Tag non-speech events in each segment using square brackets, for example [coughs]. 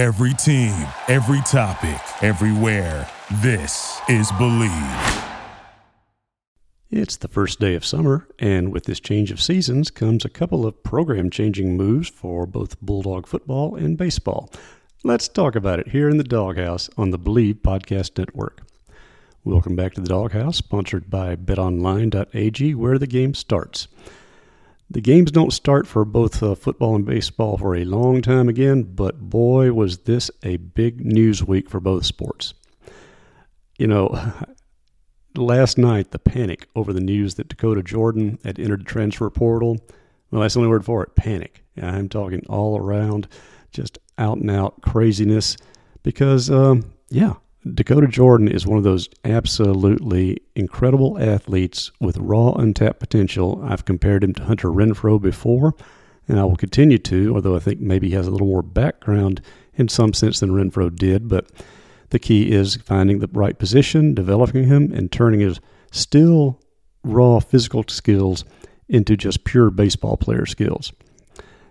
Every team, every topic, everywhere. This is Bleav. It's the first day of summer, and with this change of seasons comes a couple of program changing moves for both Bulldog football and baseball. Let's talk about it here in the Doghouse on the Bleav Podcast Network. Welcome back to the Doghouse, sponsored by betonline.ag, where the game starts. The games don't start for both uh, football and baseball for a long time again, but boy, was this a big news week for both sports. You know, [laughs] last night, the panic over the news that Dakota Jordan had entered the transfer portal, well, that's the only word for it panic. I'm talking all around, just out and out craziness because, um, yeah, Dakota Jordan is one of those absolutely incredible athletes with raw, untapped potential. I've compared him to Hunter Renfroe before, and I will continue to, although I think maybe he has a little more background in some sense than Renfroe did. But the key is finding the right position, developing him, and turning his still raw physical skills into just pure baseball player skills.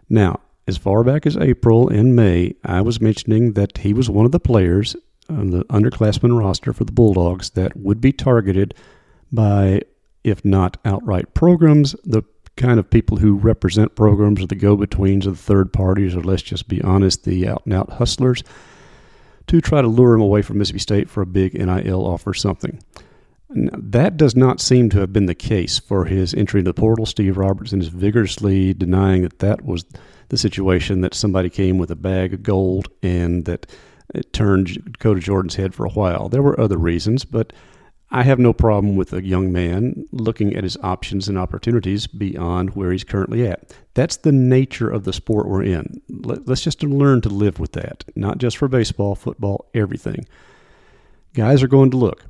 Now, as far back as April and May, I was mentioning that he was one of the players on the underclassmen roster for the Bulldogs that would be targeted by, if not outright programs, the kind of people who represent programs or the go betweens or the third parties, or let's just be honest, the out and out hustlers, to try to lure him away from Mississippi State for a big NIL offer something. Now, that does not seem to have been the case for his entry into the portal. Steve Robertson is vigorously denying that that was the situation, that somebody came with a bag of gold and that it turned Dakota Jordan's head for a while. There were other reasons, but I have no problem with a young man looking at his options and opportunities beyond where he's currently at. That's the nature of the sport we're in. Let's just learn to live with that, not just for baseball, football, everything. Guys are going to look.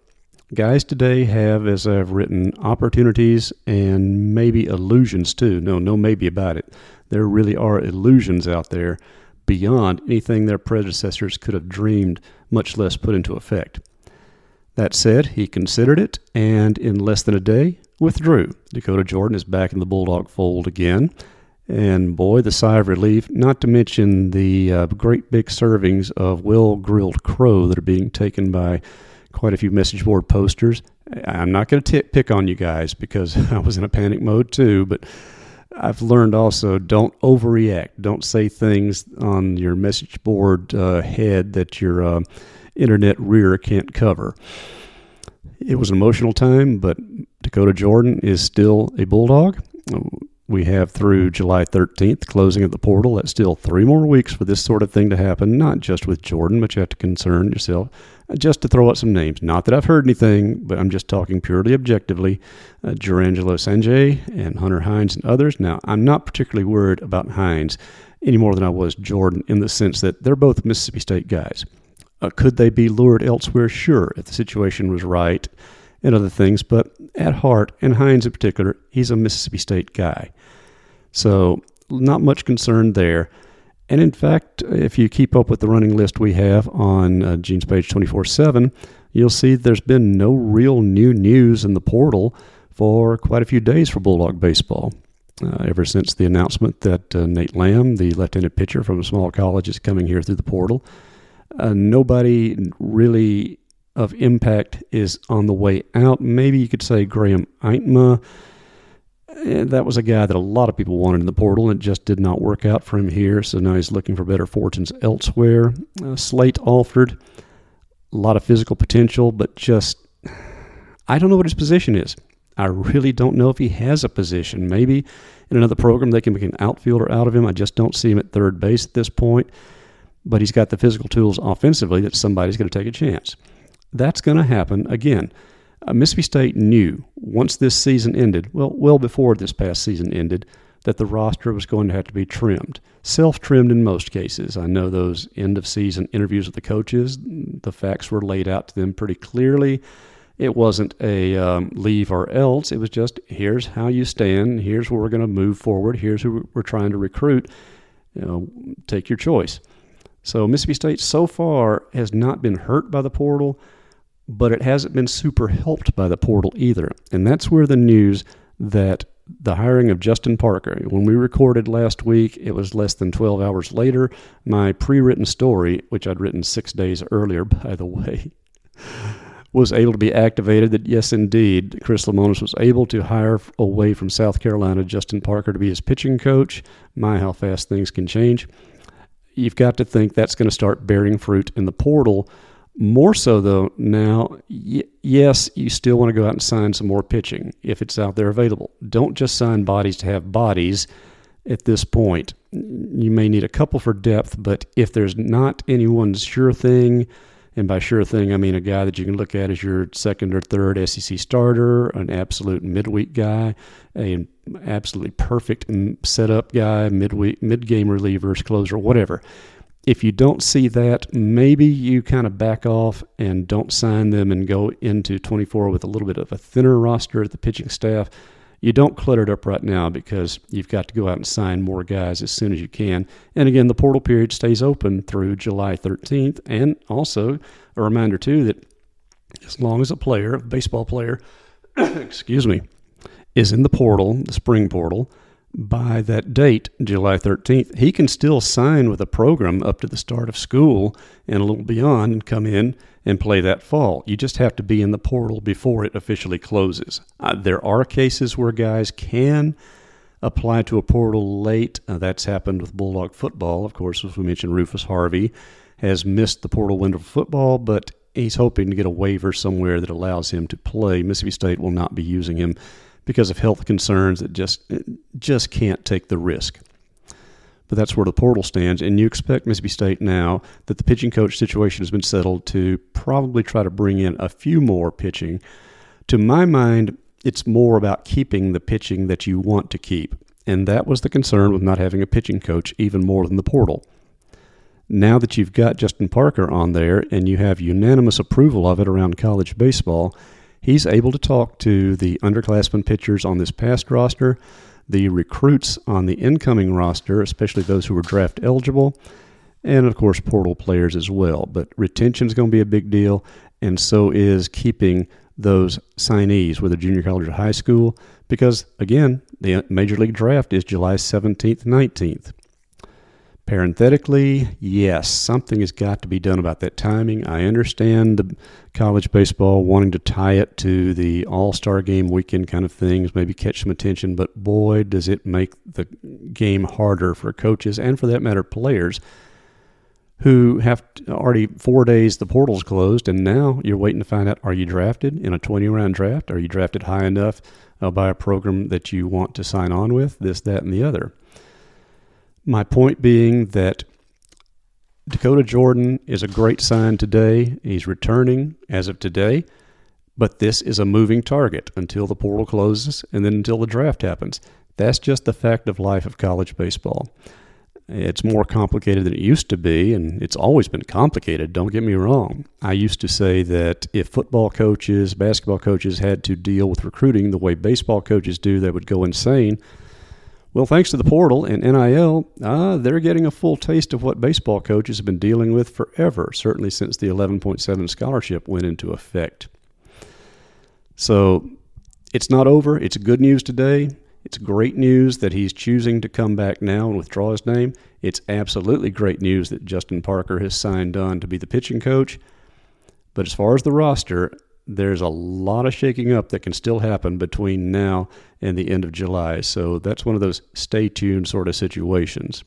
Guys today have, as I've written, opportunities and maybe illusions too. No, no, maybe about it. There really are illusions out there beyond anything their predecessors could have dreamed, much less put into effect. That said, he considered it and in less than a day withdrew. Dakota Jordan is back in the Bulldog fold again. And boy, the sigh of relief, not to mention the uh, great big servings of well grilled crow that are being taken by quite a few message board posters. I'm not going to pick on you guys because [laughs] I was in a panic mode too, but I've learned also don't overreact. Don't say things on your message board uh, head that your uh, internet rear can't cover. It was an emotional time, but Dakota Jordan is still a Bulldog. We have through July 13th, closing of the portal. That's still three more weeks for this sort of thing to happen, not just with Jordan, but you have to concern yourself just to throw out some names. Not that I've heard anything, but I'm just talking purely objectively. Uh, Jurrangelo Cijntje and Hunter Hines and others. Now, I'm not particularly worried about Hines any more than I was Jordan in the sense that they're both Mississippi State guys. Uh, could they be lured elsewhere? Sure, if the situation was right and other things. But at heart, and Hines in particular, he's a Mississippi State guy. So, not much concern there. And in fact, if you keep up with the running list we have on uh, Gene's page 24 7, you'll see there's been no real new news in the portal for quite a few days for Bulldog baseball. Uh, ever since the announcement that uh, Nate Lamb, the left-handed pitcher from a small college, is coming here through the portal, uh, nobody really of impact is on the way out. Maybe you could say Graham Eitma that was a guy that a lot of people wanted in the portal, and it just did not work out for him here. So now he's looking for better fortunes elsewhere. Uh, Slate Alford, a lot of physical potential, but just I don't know what his position is. I really don't know if he has a position. Maybe in another program they can make an outfielder out of him. I just don't see him at third base at this point. But he's got the physical tools offensively that somebody's going to take a chance. That's going to happen again. Uh, Mississippi State knew once this season ended, well, well before this past season ended, that the roster was going to have to be trimmed. Self trimmed in most cases. I know those end of season interviews with the coaches, the facts were laid out to them pretty clearly. It wasn't a um, leave or else. It was just here's how you stand, here's where we're going to move forward, here's who we're trying to recruit. You know, take your choice. So Mississippi State so far has not been hurt by the portal but it hasn't been super helped by the portal either. And that's where the news that the hiring of Justin Parker. When we recorded last week, it was less than 12 hours later. My pre written story, which I'd written six days earlier, [laughs] by the way, was able to be activated. That, yes, indeed, Chris Lemonis was able to hire away from South Carolina Justin Parker to be his pitching coach. My, how fast things can change. You've got to think that's going to start bearing fruit in the portal more so, though, now, y- yes, you still want to go out and sign some more pitching if it's out there available. Don't just sign bodies to have bodies at this point. You may need a couple for depth, but if there's not anyone's sure thing, and by sure thing, I mean a guy that you can look at as your second or third SEC starter, an absolute midweek guy, an absolutely perfect setup guy, midweek, mid game relievers, closer, whatever if you don't see that, maybe you kind of back off and don't sign them and go into 24 with a little bit of a thinner roster at the pitching staff. You don't clutter it up right now because you've got to go out and sign more guys as soon as you can. And again, the portal period stays open through July 13th. And also, a reminder, too, that as long as a player, a baseball player, [coughs] excuse me, is in the portal, the spring portal, by that date, July 13th, he can still sign with a program up to the start of school and a little beyond and come in and play that fall. You just have to be in the portal before it officially closes. Uh, there are cases where guys can apply to a portal late. Uh, that's happened with Bulldog football. Of course, as we mentioned, Rufus Harvey has missed the portal window for football, but he's hoping to get a waiver somewhere that allows him to play. Mississippi State will not be using him because of health concerns that just just can't take the risk. But that's where the portal stands, and you expect Mississippi State now that the pitching coach situation has been settled to probably try to bring in a few more pitching. To my mind, it's more about keeping the pitching that you want to keep, and that was the concern with not having a pitching coach even more than the portal. Now that you've got Justin Parker on there and you have unanimous approval of it around college baseball, he's able to talk to the underclassmen pitchers on this past roster, the recruits on the incoming roster, especially those who were draft eligible, and of course portal players as well. But retention is going to be a big deal, and so is keeping those signees, whether junior college or high school, because again, the major league draft is July 17th, 19th. Parenthetically, yes, something has got to be done about that timing. I understand the college baseball wanting to tie it to the All Star game weekend kind of things, maybe catch some attention, but boy, does it make the game harder for coaches and, for that matter, players who have already four days the portal's closed, and now you're waiting to find out are you drafted in a 20 round draft? Are you drafted high enough uh, by a program that you want to sign on with? This, that, and the other. My point being that Dakota Jordan is a great sign today. He's returning as of today, but this is a moving target until the portal closes and then until the draft happens. That's just the fact of life of college baseball. It's more complicated than it used to be, and it's always been complicated, don't get me wrong. I used to say that if football coaches, basketball coaches had to deal with recruiting the way baseball coaches do, they would go insane well, thanks to the portal and NIL, uh, they're getting a full taste of what baseball coaches have been dealing with forever, certainly since the 11.7 scholarship went into effect. So it's not over. It's good news today. It's great news that he's choosing to come back now and withdraw his name. It's absolutely great news that Justin Parker has signed on to be the pitching coach. But as far as the roster, there's a lot of shaking up that can still happen between now and the end of July. So that's one of those stay tuned sort of situations.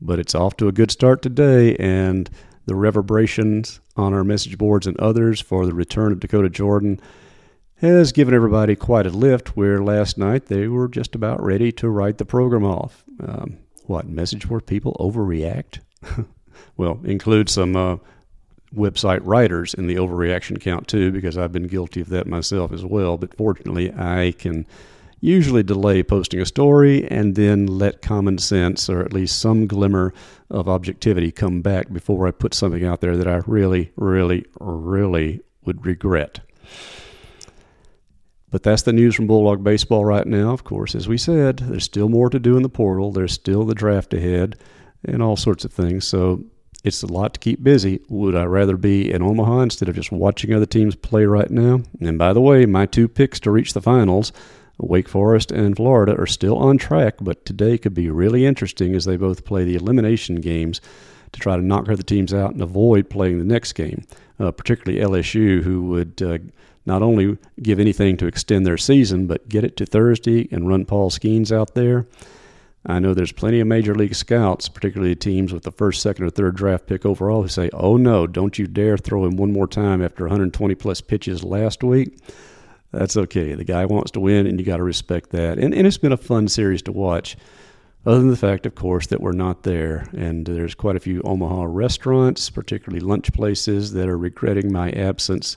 But it's off to a good start today, and the reverberations on our message boards and others for the return of Dakota Jordan has given everybody quite a lift. Where last night they were just about ready to write the program off. Um, what message board people overreact? [laughs] well, include some uh, website writers in the overreaction count too, because I've been guilty of that myself as well. But fortunately, I can usually delay posting a story and then let common sense or at least some glimmer of objectivity come back before I put something out there that I really, really, really would regret. But that's the news from Bulldog Baseball right now. Of course, as we said, there's still more to do in the portal. There's still the draft ahead and all sorts of things. So it's a lot to keep busy. Would I rather be in Omaha instead of just watching other teams play right now? And by the way, my two picks to reach the finals Wake Forest and Florida are still on track, but today could be really interesting as they both play the elimination games to try to knock other teams out and avoid playing the next game, uh, particularly LSU, who would uh, not only give anything to extend their season, but get it to Thursday and run Paul Skenes out there. I know there's plenty of major league scouts, particularly teams with the first, second, or third draft pick overall, who say, "Oh no, don't you dare throw him one more time after 120 plus pitches last week." That's okay. The guy wants to win, and you got to respect that. And, and it's been a fun series to watch, other than the fact, of course, that we're not there. And there's quite a few Omaha restaurants, particularly lunch places, that are regretting my absence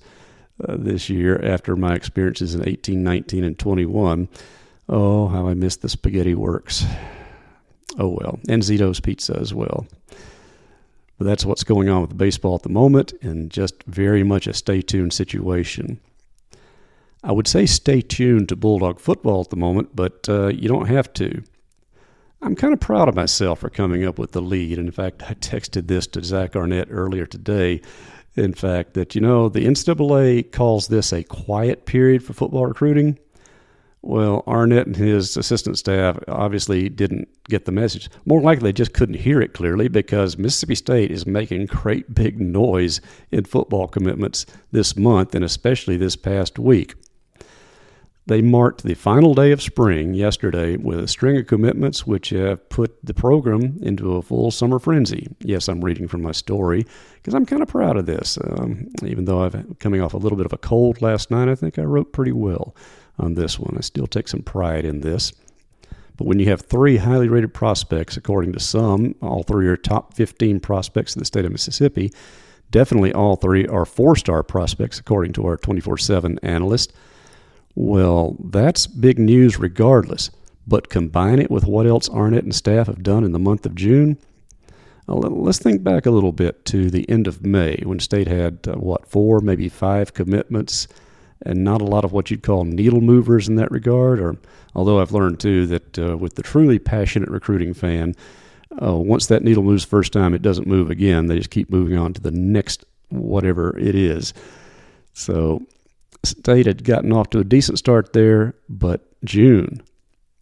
uh, this year after my experiences in 18, 19, and 21. Oh, how I miss the Spaghetti Works. Oh well, and Zito's Pizza as well. But that's what's going on with baseball at the moment, and just very much a stay tuned situation. I would say stay tuned to Bulldog football at the moment, but uh, you don't have to. I'm kind of proud of myself for coming up with the lead. In fact, [laughs] I texted this to Zach Arnett earlier today. In fact, that, you know, the NCAA calls this a quiet period for football recruiting. Well, Arnett and his assistant staff obviously didn't get the message. More likely, they just couldn't hear it clearly because Mississippi State is making great big noise in football commitments this month and especially this past week. They marked the final day of spring yesterday with a string of commitments which have put the program into a full summer frenzy. Yes, I'm reading from my story because I'm kind of proud of this. Um, even though I'm coming off a little bit of a cold last night, I think I wrote pretty well on this one. I still take some pride in this. But when you have three highly rated prospects, according to some, all three are top 15 prospects in the state of Mississippi. Definitely all three are four star prospects, according to our 24 7 analyst. Well, that's big news regardless. But combine it with what else Arnett and staff have done in the month of June. Uh, let's think back a little bit to the end of May when State had, uh, what, four, maybe five commitments, and not a lot of what you'd call needle movers in that regard. Or, although I've learned too that uh, with the truly passionate recruiting fan, uh, once that needle moves first time, it doesn't move again. They just keep moving on to the next whatever it is. So State had gotten off to a decent start there, but June.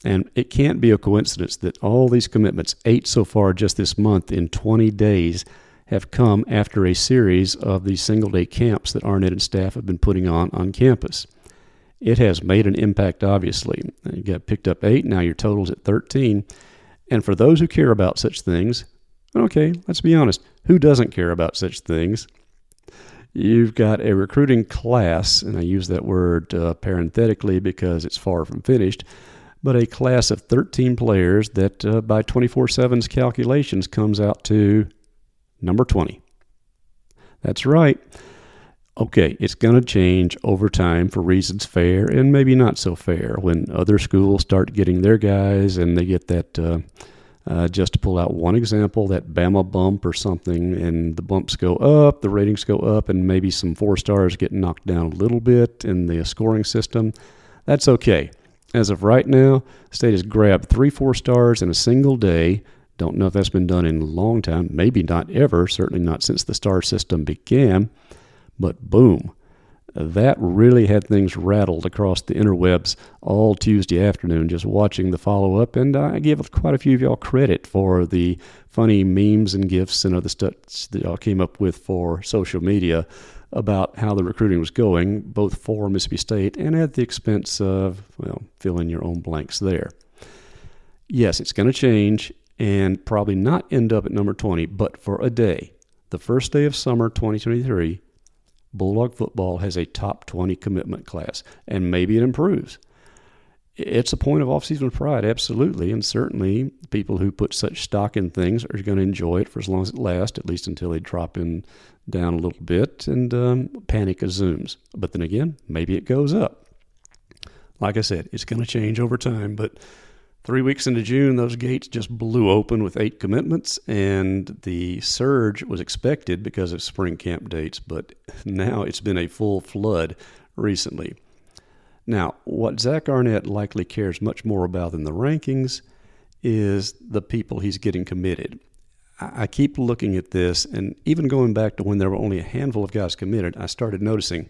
And it can't be a coincidence that all these commitments, eight so far just this month in 20 days, have come after a series of these single day camps that Arnett and staff have been putting on on campus. It has made an impact, obviously. You got picked up eight, now your total's at 13. And for those who care about such things, okay, let's be honest, who doesn't care about such things? You've got a recruiting class, and I use that word uh, parenthetically because it's far from finished, but a class of 13 players that uh, by 24 7's calculations comes out to number 20. That's right. Okay, it's going to change over time for reasons fair and maybe not so fair when other schools start getting their guys and they get that. Uh, uh, just to pull out one example, that Bama bump or something, and the bumps go up, the ratings go up, and maybe some four stars get knocked down a little bit in the scoring system. That's okay. As of right now, State has grabbed three four stars in a single day. Don't know if that's been done in a long time, maybe not ever, certainly not since the star system began. But boom, that really had things rattled across the interwebs all Tuesday afternoon, just watching the follow up. And I give quite a few of y'all credit for the funny memes and gifs and other stuff that y'all came up with for social media about how the recruiting was going, both for Mississippi State and at the expense of, well, fill in your own blanks there. Yes, it's going to change and probably not end up at number 20, but for a day, the first day of summer 2023, Bulldog football has a top 20 commitment class, and maybe it improves. It's a point of off-season pride, absolutely, and certainly people who put such stock in things are going to enjoy it for as long as it lasts, at least until they drop in down a little bit and um, panic assumes. But then again, maybe it goes up. Like I said, it's going to change over time, but Three weeks into June, those gates just blew open with eight commitments, and the surge was expected because of spring camp dates, but now it's been a full flood recently. Now, what Zach Arnett likely cares much more about than the rankings is the people he's getting committed. I keep looking at this, and even going back to when there were only a handful of guys committed, I started noticing,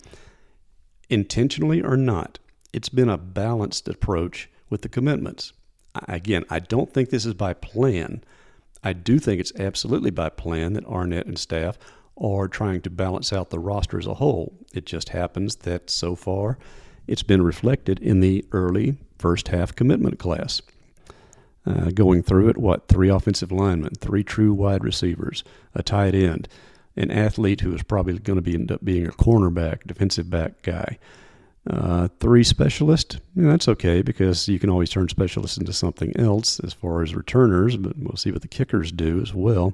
intentionally or not, it's been a balanced approach with the commitments. Again, I don't think this is by plan. I do think it's absolutely by plan that Arnett and staff are trying to balance out the roster as a whole. It just happens that so far it's been reflected in the early first half commitment class. Uh, going through it, what, three offensive linemen, three true wide receivers, a tight end, an athlete who is probably going to be end up being a cornerback, defensive back guy. Uh, three specialists, yeah, that's okay because you can always turn specialists into something else as far as returners, but we'll see what the kickers do as well.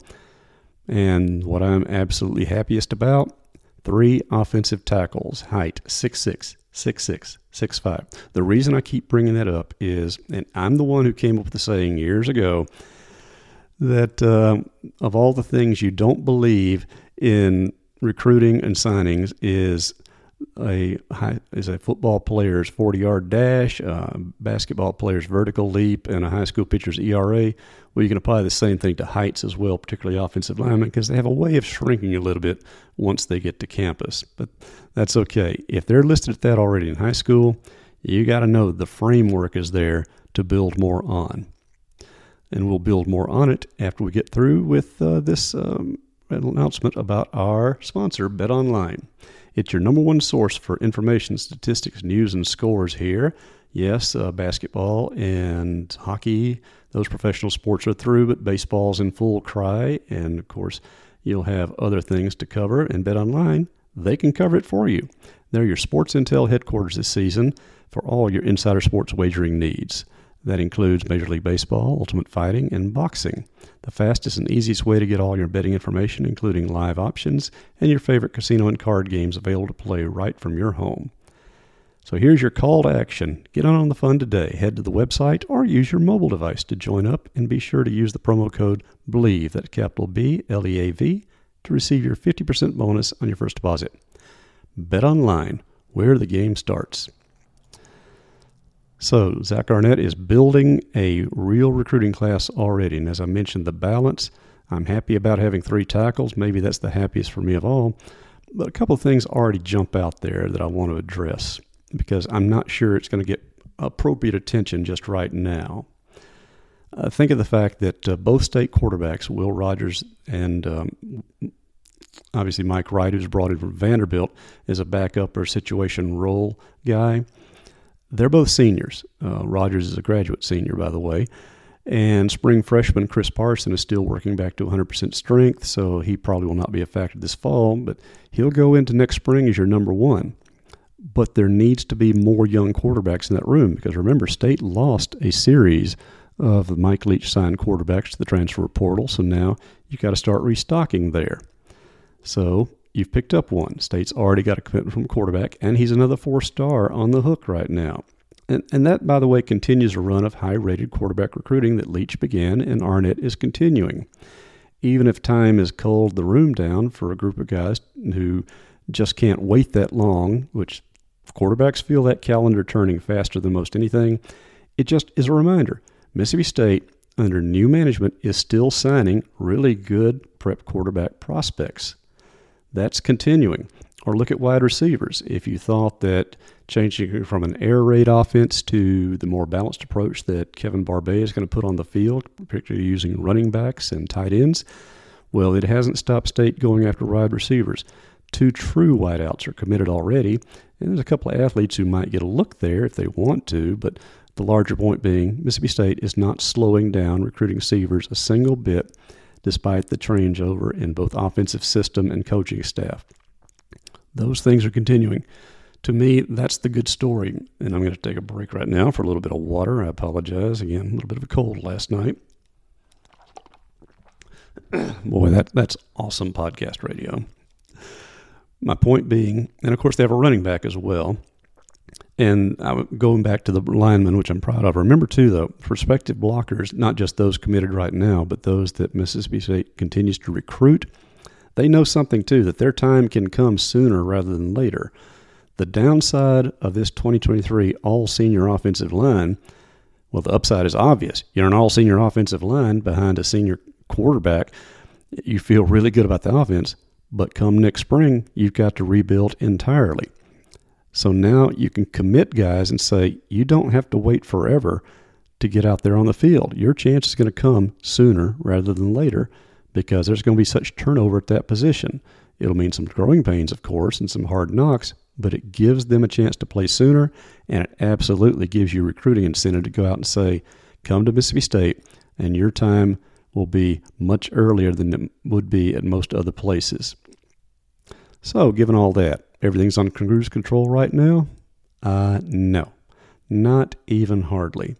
And what I'm absolutely happiest about three offensive tackles, height 6'6, 6'6, 6'5. The reason I keep bringing that up is, and I'm the one who came up with the saying years ago that uh, of all the things you don't believe in recruiting and signings is a high, is a football player's 40 yard dash, a basketball player's vertical leap, and a high school pitcher's ERA. Well, you can apply the same thing to heights as well, particularly offensive linemen, because they have a way of shrinking a little bit once they get to campus. But that's okay. If they're listed at that already in high school, you got to know the framework is there to build more on. And we'll build more on it after we get through with uh, this um, announcement about our sponsor, Bet Online. It's your number one source for information, statistics, news, and scores here. Yes, uh, basketball and hockey, those professional sports are through, but baseball's in full cry. And of course, you'll have other things to cover. And Bet Online, they can cover it for you. They're your sports intel headquarters this season for all your insider sports wagering needs. That includes Major League Baseball, Ultimate Fighting, and boxing. The fastest and easiest way to get all your betting information, including live options and your favorite casino and card games available to play right from your home. So here's your call to action. Get on the fun today. Head to the website or use your mobile device to join up and be sure to use the promo code BLEAV, that capital B L E A V, to receive your 50% bonus on your first deposit. Bet online, where the game starts. So, Zach Arnett is building a real recruiting class already. And as I mentioned, the balance, I'm happy about having three tackles. Maybe that's the happiest for me of all. But a couple of things already jump out there that I want to address because I'm not sure it's going to get appropriate attention just right now. Uh, think of the fact that uh, both state quarterbacks, Will Rogers and um, obviously Mike Wright, who's brought in from Vanderbilt, is a backup or situation role guy. They're both seniors. Uh, Rogers is a graduate senior, by the way. And spring freshman Chris Parson is still working back to 100% strength, so he probably will not be a factor this fall, but he'll go into next spring as your number one. But there needs to be more young quarterbacks in that room because remember, State lost a series of Mike Leach signed quarterbacks to the transfer portal, so now you've got to start restocking there. So you've picked up one. State's already got a commitment from quarterback, and he's another four star on the hook right now. And, and that, by the way, continues a run of high rated quarterback recruiting that Leach began and Arnett is continuing. Even if time has culled the room down for a group of guys who just can't wait that long, which quarterbacks feel that calendar turning faster than most anything, it just is a reminder Mississippi State, under new management, is still signing really good prep quarterback prospects. That's continuing. Or look at wide receivers. If you thought that changing from an air raid offense to the more balanced approach that Kevin Barbay is going to put on the field, particularly using running backs and tight ends, well, it hasn't stopped State going after wide receivers. Two true wideouts are committed already, and there's a couple of athletes who might get a look there if they want to, but the larger point being Mississippi State is not slowing down recruiting receivers a single bit despite the changeover in both offensive system and coaching staff. Those things are continuing. To me, that's the good story. And I'm going to take a break right now for a little bit of water. I apologize. Again, a little bit of a cold last night. [clears throat] Boy, that, that's awesome podcast radio. My point being, and of course, they have a running back as well. And I, going back to the linemen, which I'm proud of. Remember too, though, prospective blockers, not just those committed right now, but those that Mississippi State continues to recruit. They know something too that their time can come sooner rather than later. The downside of this 2023 all senior offensive line, well, the upside is obvious. You're an all senior offensive line behind a senior quarterback. You feel really good about the offense, but come next spring, you've got to rebuild entirely. So now you can commit guys and say, you don't have to wait forever to get out there on the field. Your chance is going to come sooner rather than later because there's going to be such turnover at that position. It'll mean some growing pains, of course, and some hard knocks, but it gives them a chance to play sooner, and it absolutely gives you recruiting incentive to go out and say, come to Mississippi State, and your time will be much earlier than it would be at most other places. So, given all that, everything's on cruise control right now? Uh, no, not even hardly.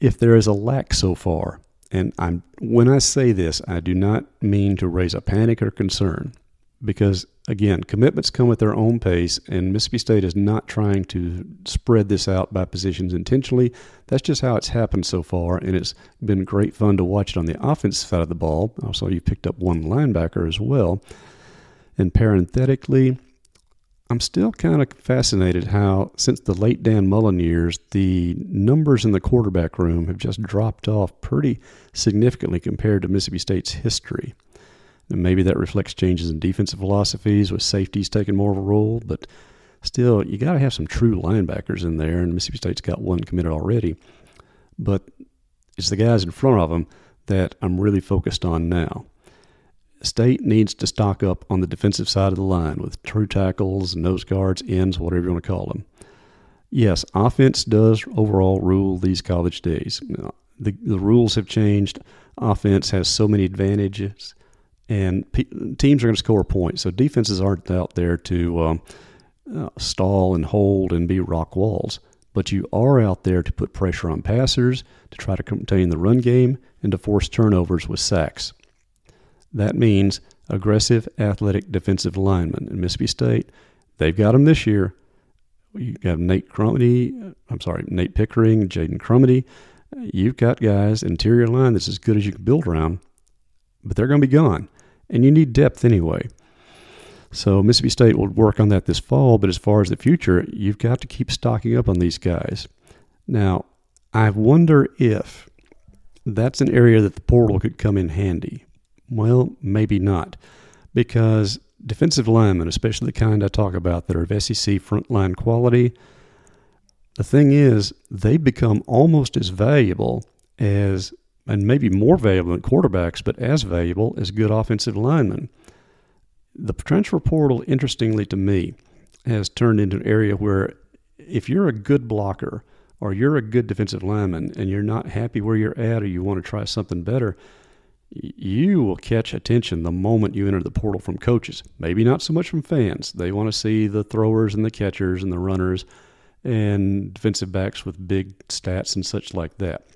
If there is a lack so far, and I'm when I say this, I do not mean to raise a panic or concern because again, commitments come at their own pace, and Mississippi State is not trying to spread this out by positions intentionally. That's just how it's happened so far, and it's been great fun to watch it on the offense side of the ball. Also, you picked up one linebacker as well. And parenthetically, I'm still kind of fascinated how, since the late Dan Mullen years, the numbers in the quarterback room have just dropped off pretty significantly compared to Mississippi State's history. And maybe that reflects changes in defensive philosophies with safeties taking more of a role, but still, you got to have some true linebackers in there, and Mississippi State's got one committed already. But it's the guys in front of them that I'm really focused on now. State needs to stock up on the defensive side of the line with true tackles, nose guards, ends, whatever you want to call them. Yes, offense does overall rule these college days. The, the rules have changed. Offense has so many advantages and pe- teams are going to score points. So defenses aren't out there to um, uh, stall and hold and be rock walls, but you are out there to put pressure on passers, to try to contain the run game, and to force turnovers with sacks. That means aggressive, athletic defensive linemen. In Mississippi State, they've got them this year. You got Nate Crumedy, uh, I'm sorry, Nate Pickering, Jaden Crumedy. You've got guys interior line that's as good as you can build around, but they're going to be gone and you need depth anyway. So Mississippi State will work on that this fall, but as far as the future, you've got to keep stocking up on these guys. Now, I wonder if that's an area that the portal could come in handy. Well, maybe not, because defensive linemen, especially the kind I talk about that are of SEC frontline quality, the thing is, they become almost as valuable as and maybe more valuable than quarterbacks, but as valuable as good offensive linemen. The transfer portal, interestingly to me, has turned into an area where if you're a good blocker or you're a good defensive lineman and you're not happy where you're at or you want to try something better, you will catch attention the moment you enter the portal from coaches. Maybe not so much from fans. They want to see the throwers and the catchers and the runners and defensive backs with big stats and such like that.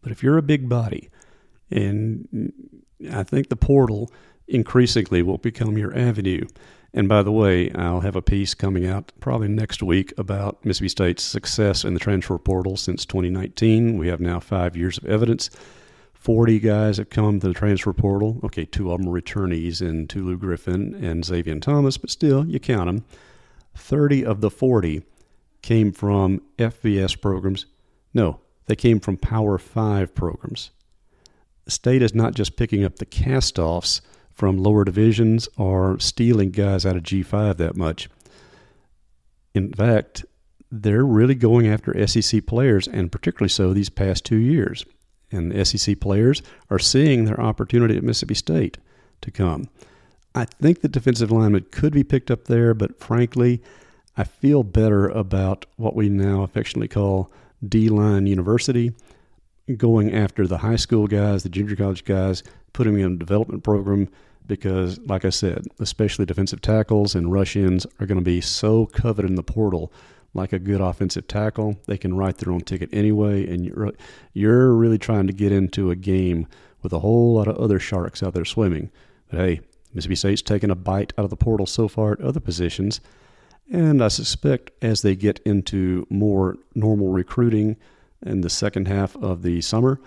But if you're a big body, and I think the portal increasingly will become your avenue. And by the way, I'll have a piece coming out probably next week about Mississippi State's success in the transfer portal since 2019. We have now five years of evidence. 40 guys have come to the transfer portal. Okay, two of them are returnees in Tulu Griffin and Xavier Thomas, but still, you count them. 30 of the 40 came from FBS programs. No, they came from Power 5 programs. The state is not just picking up the cast offs from lower divisions or stealing guys out of G5 that much. In fact, they're really going after SEC players, and particularly so these past two years. And SEC players are seeing their opportunity at Mississippi State to come. I think the defensive lineman could be picked up there, but frankly, I feel better about what we now affectionately call D line university, going after the high school guys, the junior college guys, putting them in a development program because, like I said, especially defensive tackles and rush ins are going to be so coveted in the portal. Like a good offensive tackle, they can write their own ticket anyway, and you're you're really trying to get into a game with a whole lot of other sharks out there swimming. But hey, Mississippi State's taken a bite out of the portal so far at other positions, and I suspect as they get into more normal recruiting in the second half of the summer,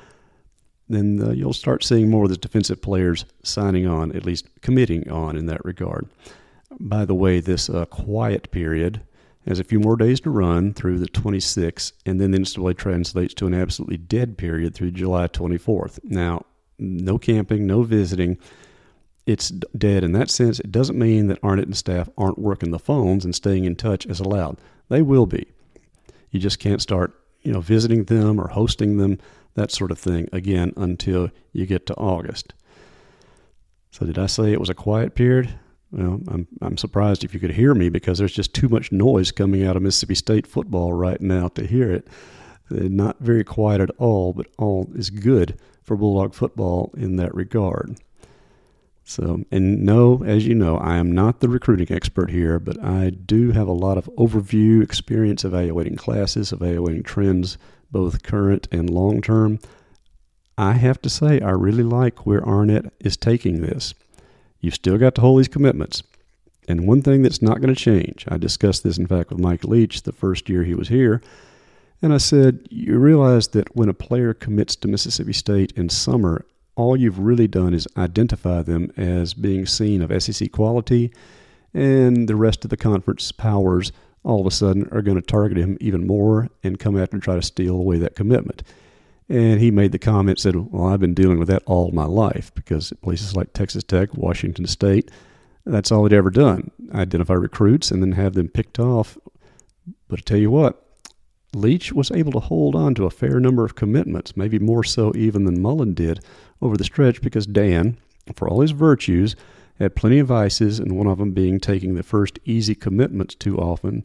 then uh, you'll start seeing more of the defensive players signing on, at least committing on in that regard. By the way, this uh, quiet period has a few more days to run through the 26th, and then instantly translates to an absolutely dead period through July 24th. Now, no camping, no visiting. it's dead in that sense. It doesn't mean that Arnett and staff aren't working the phones and staying in touch as allowed. They will be. You just can't start, you know, visiting them or hosting them, that sort of thing, again until you get to August. So did I say it was a quiet period? Well, I'm I'm surprised if you could hear me because there's just too much noise coming out of Mississippi State football right now to hear it. Uh, not very quiet at all, but all is good for Bulldog football in that regard. So, and no, as you know, I am not the recruiting expert here, but I do have a lot of overview experience evaluating classes, evaluating trends, both current and long term. I have to say, I really like where Arnett is taking this. You've still got to hold these commitments. And one thing that's not going to change, I discussed this, in fact, with Mike Leach the first year he was here. And I said, You realize that when a player commits to Mississippi State in summer, all you've really done is identify them as being seen of SEC quality, and the rest of the conference powers all of a sudden are going to target him even more and come after and try to steal away that commitment. And he made the comment, said, Well, I've been dealing with that all my life because places like Texas Tech, Washington State, that's all he'd ever done. Identify recruits and then have them picked off. But I tell you what, Leach was able to hold on to a fair number of commitments, maybe more so even than Mullen did over the stretch, because Dan, for all his virtues, had plenty of vices, and one of them being taking the first easy commitments too often.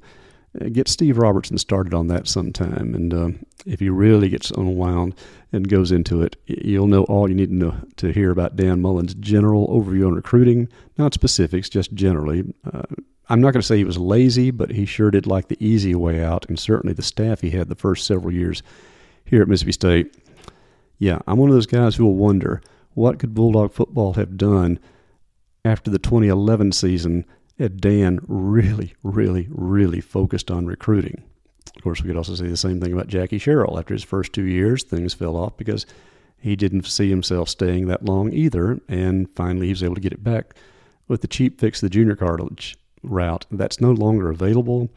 Get Steve Robertson started on that sometime, and uh, if he really gets unwound and goes into it, you'll know all you need to know to hear about Dan Mullen's general overview on recruiting, not specifics, just generally. Uh, I'm not going to say he was lazy, but he sure did like the easy way out, and certainly the staff he had the first several years here at Mississippi State. Yeah, I'm one of those guys who will wonder what could Bulldog football have done after the 2011 season Dan really, really, really focused on recruiting. Of course, we could also say the same thing about Jackie Sherrill. After his first two years, things fell off because he didn't see himself staying that long either, and finally he was able to get it back with the cheap fix, the junior college route. That's no longer available,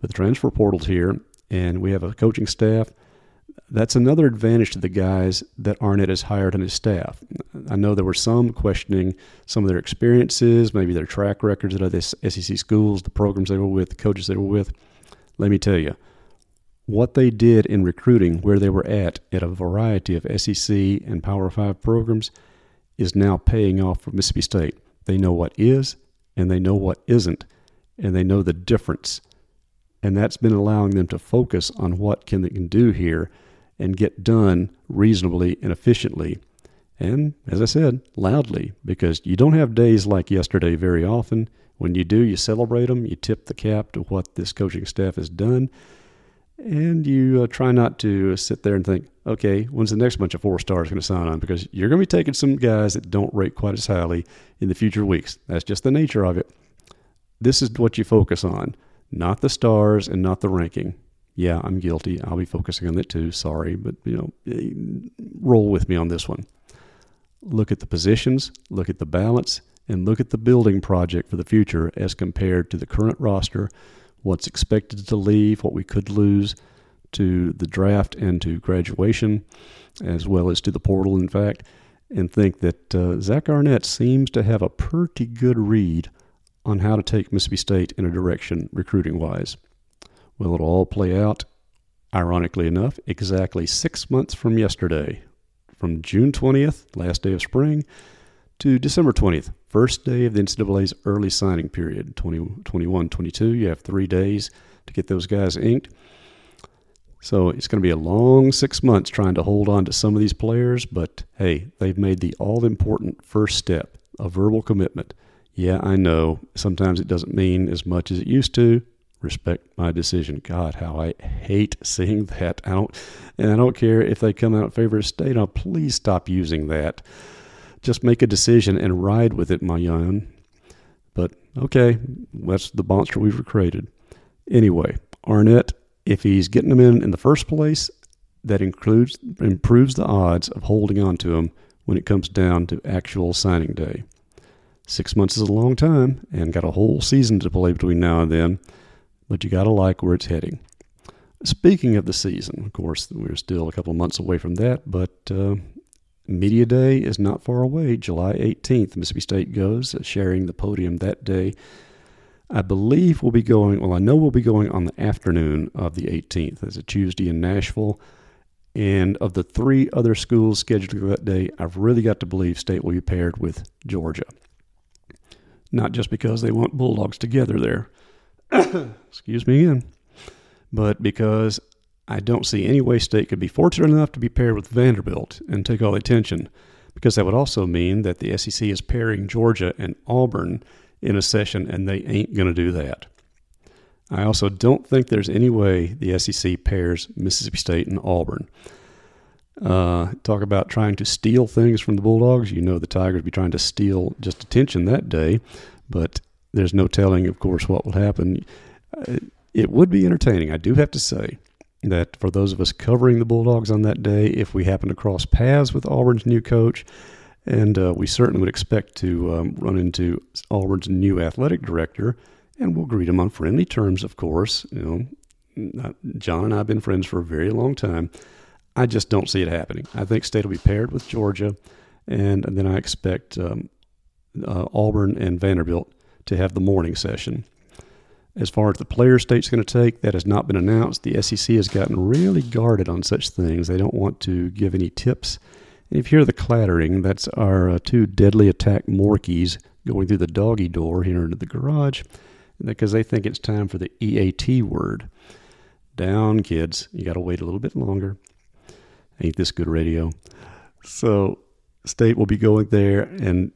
but the transfer portal's here, and we have a coaching staff. That's another advantage to the guys that Arnett has hired on his staff. I know there were some questioning some of their experiences, maybe their track records at other SEC schools, the programs they were with, the coaches they were with. Let me tell you, what they did in recruiting, where they were at at a variety of SEC and Power Five programs, is now paying off for Mississippi State. They know what is, and they know what isn't, and they know the difference. And that's been allowing them to focus on what can they can do here and get done reasonably and efficiently. And as I said, loudly, because you don't have days like yesterday very often. When you do, you celebrate them, you tip the cap to what this coaching staff has done, and you uh, try not to sit there and think, okay, when's the next bunch of four stars going to sign on? Because you're going to be taking some guys that don't rate quite as highly in the future weeks. That's just the nature of it. This is what you focus on, not the stars and not the ranking. Yeah, I'm guilty. I'll be focusing on it too. Sorry, but you know, eh, roll with me on this one. Look at the positions, look at the balance, and look at the building project for the future as compared to the current roster what's expected to leave, what we could lose to the draft and to graduation, as well as to the portal, in fact, and think that uh, Zach Arnett seems to have a pretty good read on how to take Mississippi State in a direction recruiting wise. Well, it'll all play out, ironically enough, exactly six months from yesterday, from June 20th, last day of spring, to December 20th, first day of the NCAA's early signing period, 2021 22. You have three days to get those guys inked. So it's going to be a long six months trying to hold on to some of these players, but hey, they've made the all important first step, a verbal commitment. Yeah, I know sometimes it doesn't mean as much as it used to. Respect my decision. God, how I hate seeing that. I don't, and I don't care if they come out in favor of state. Now, please stop using that. Just make a decision and ride with it, my young. But okay, that's the monster we've created. Anyway, Arnett, if he's getting them in in the first place, that includes improves the odds of holding on to him when it comes down to actual signing day. Six months is a long time, and got a whole season to play between now and then, but you got to like where it's heading. Speaking of the season, of course, we're still a couple months away from that, but uh, Media Day is not far away, July 18th. Mississippi State goes, uh, sharing the podium that day. I believe we'll be going, well, I know we'll be going on the afternoon of the 18th. It's a Tuesday in Nashville. And of the three other schools scheduled to go that day, I've really got to believe State will be paired with Georgia. Not just because they want Bulldogs together there, excuse me again, but because I don't see any way State could be fortunate enough to be paired with Vanderbilt and take all the attention, because that would also mean that the SEC is pairing Georgia and Auburn in a session, and they ain't going to do that. I also don't think there's any way the SEC pairs Mississippi State and Auburn. Uh, talk about trying to steal things from the Bulldogs. You know the Tigers be trying to steal just attention that day, but there's no telling, of course, what will happen. Uh, it would be entertaining, I do have to say, that for those of us covering the Bulldogs on that day, if we happen to cross paths with Auburn's new coach, and uh, we certainly would expect to um, run into Auburn's new athletic director, and we'll greet him on friendly terms, of course. You know, John and I have been friends for a very long time. I just don't see it happening. I think State will be paired with Georgia, and, and then I expect um, uh, Auburn and Vanderbilt to have the morning session. As far as the player State's going to take, that has not been announced. The SEC has gotten really guarded on such things. They don't want to give any tips. And if you hear the clattering, that's our uh, two deadly attack Morkies going through the doggy door here into the garage because they think it's time for the EAT word. Down, kids. You got to wait a little bit longer. Ain't this good radio? So, State will be going there, and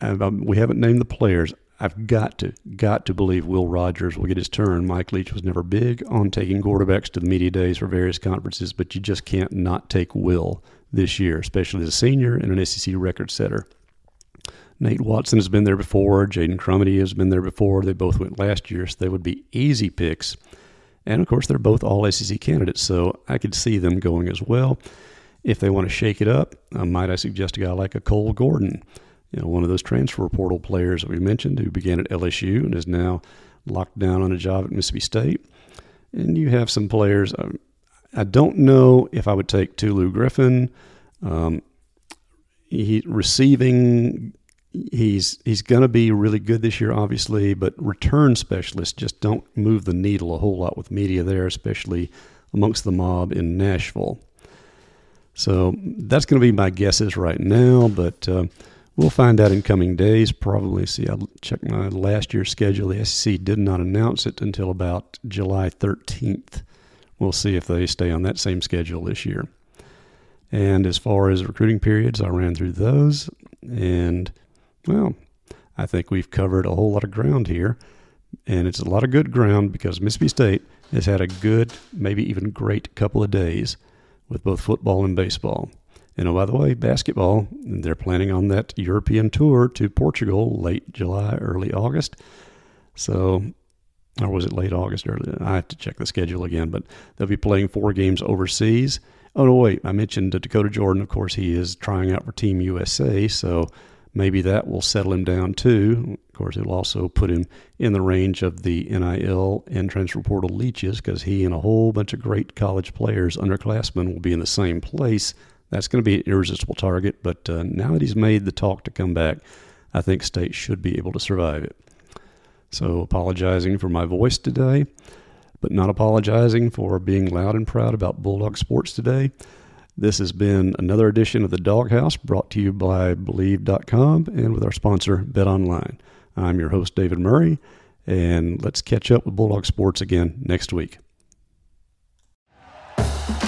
um, we haven't named the players. I've got to, got to believe Will Rogers will get his turn. Mike Leach was never big on taking quarterbacks to the media days for various conferences, but you just can't not take Will this year, especially as a senior and an SEC record setter. Nate Watson has been there before. Jaden Crumedy has been there before. They both went last year, so they would be easy picks. And of course, they're both all SEC candidates, so I could see them going as well. If they want to shake it up, uh, might I suggest a guy like a Cole Gordon, you know, one of those transfer portal players that we mentioned who began at LSU and is now locked down on a job at Mississippi State. And you have some players. Um, I don't know if I would take Tulu Griffin. Um, he receiving he's he's going to be really good this year, obviously, but return specialists just don't move the needle a whole lot with media there, especially amongst the mob in Nashville. So that's going to be my guesses right now, but uh, we'll find out in coming days. Probably see. I checked my last year's schedule. The SEC did not announce it until about July 13th. We'll see if they stay on that same schedule this year. And as far as recruiting periods, I ran through those and well, I think we've covered a whole lot of ground here, and it's a lot of good ground because Mississippi State has had a good, maybe even great couple of days with both football and baseball. And oh, by the way, basketball, they're planning on that European tour to Portugal late July, early August. So, or was it late August? Early? I have to check the schedule again, but they'll be playing four games overseas. Oh, no, wait, I mentioned Dakota Jordan. Of course, he is trying out for Team USA. So, maybe that will settle him down too. Of course, it'll also put him in the range of the NIL and transfer portal leeches because he and a whole bunch of great college players, underclassmen, will be in the same place. That's going to be an irresistible target. But uh, now that he's made the talk to come back, I think State should be able to survive it. So, apologizing for my voice today, but not apologizing for being loud and proud about Bulldog sports today. This has been another edition of the Doghouse brought to you by Bleav.com and with our sponsor, Bet Online. I'm your host, David Murray, and let's catch up with Bulldog Sports again next week.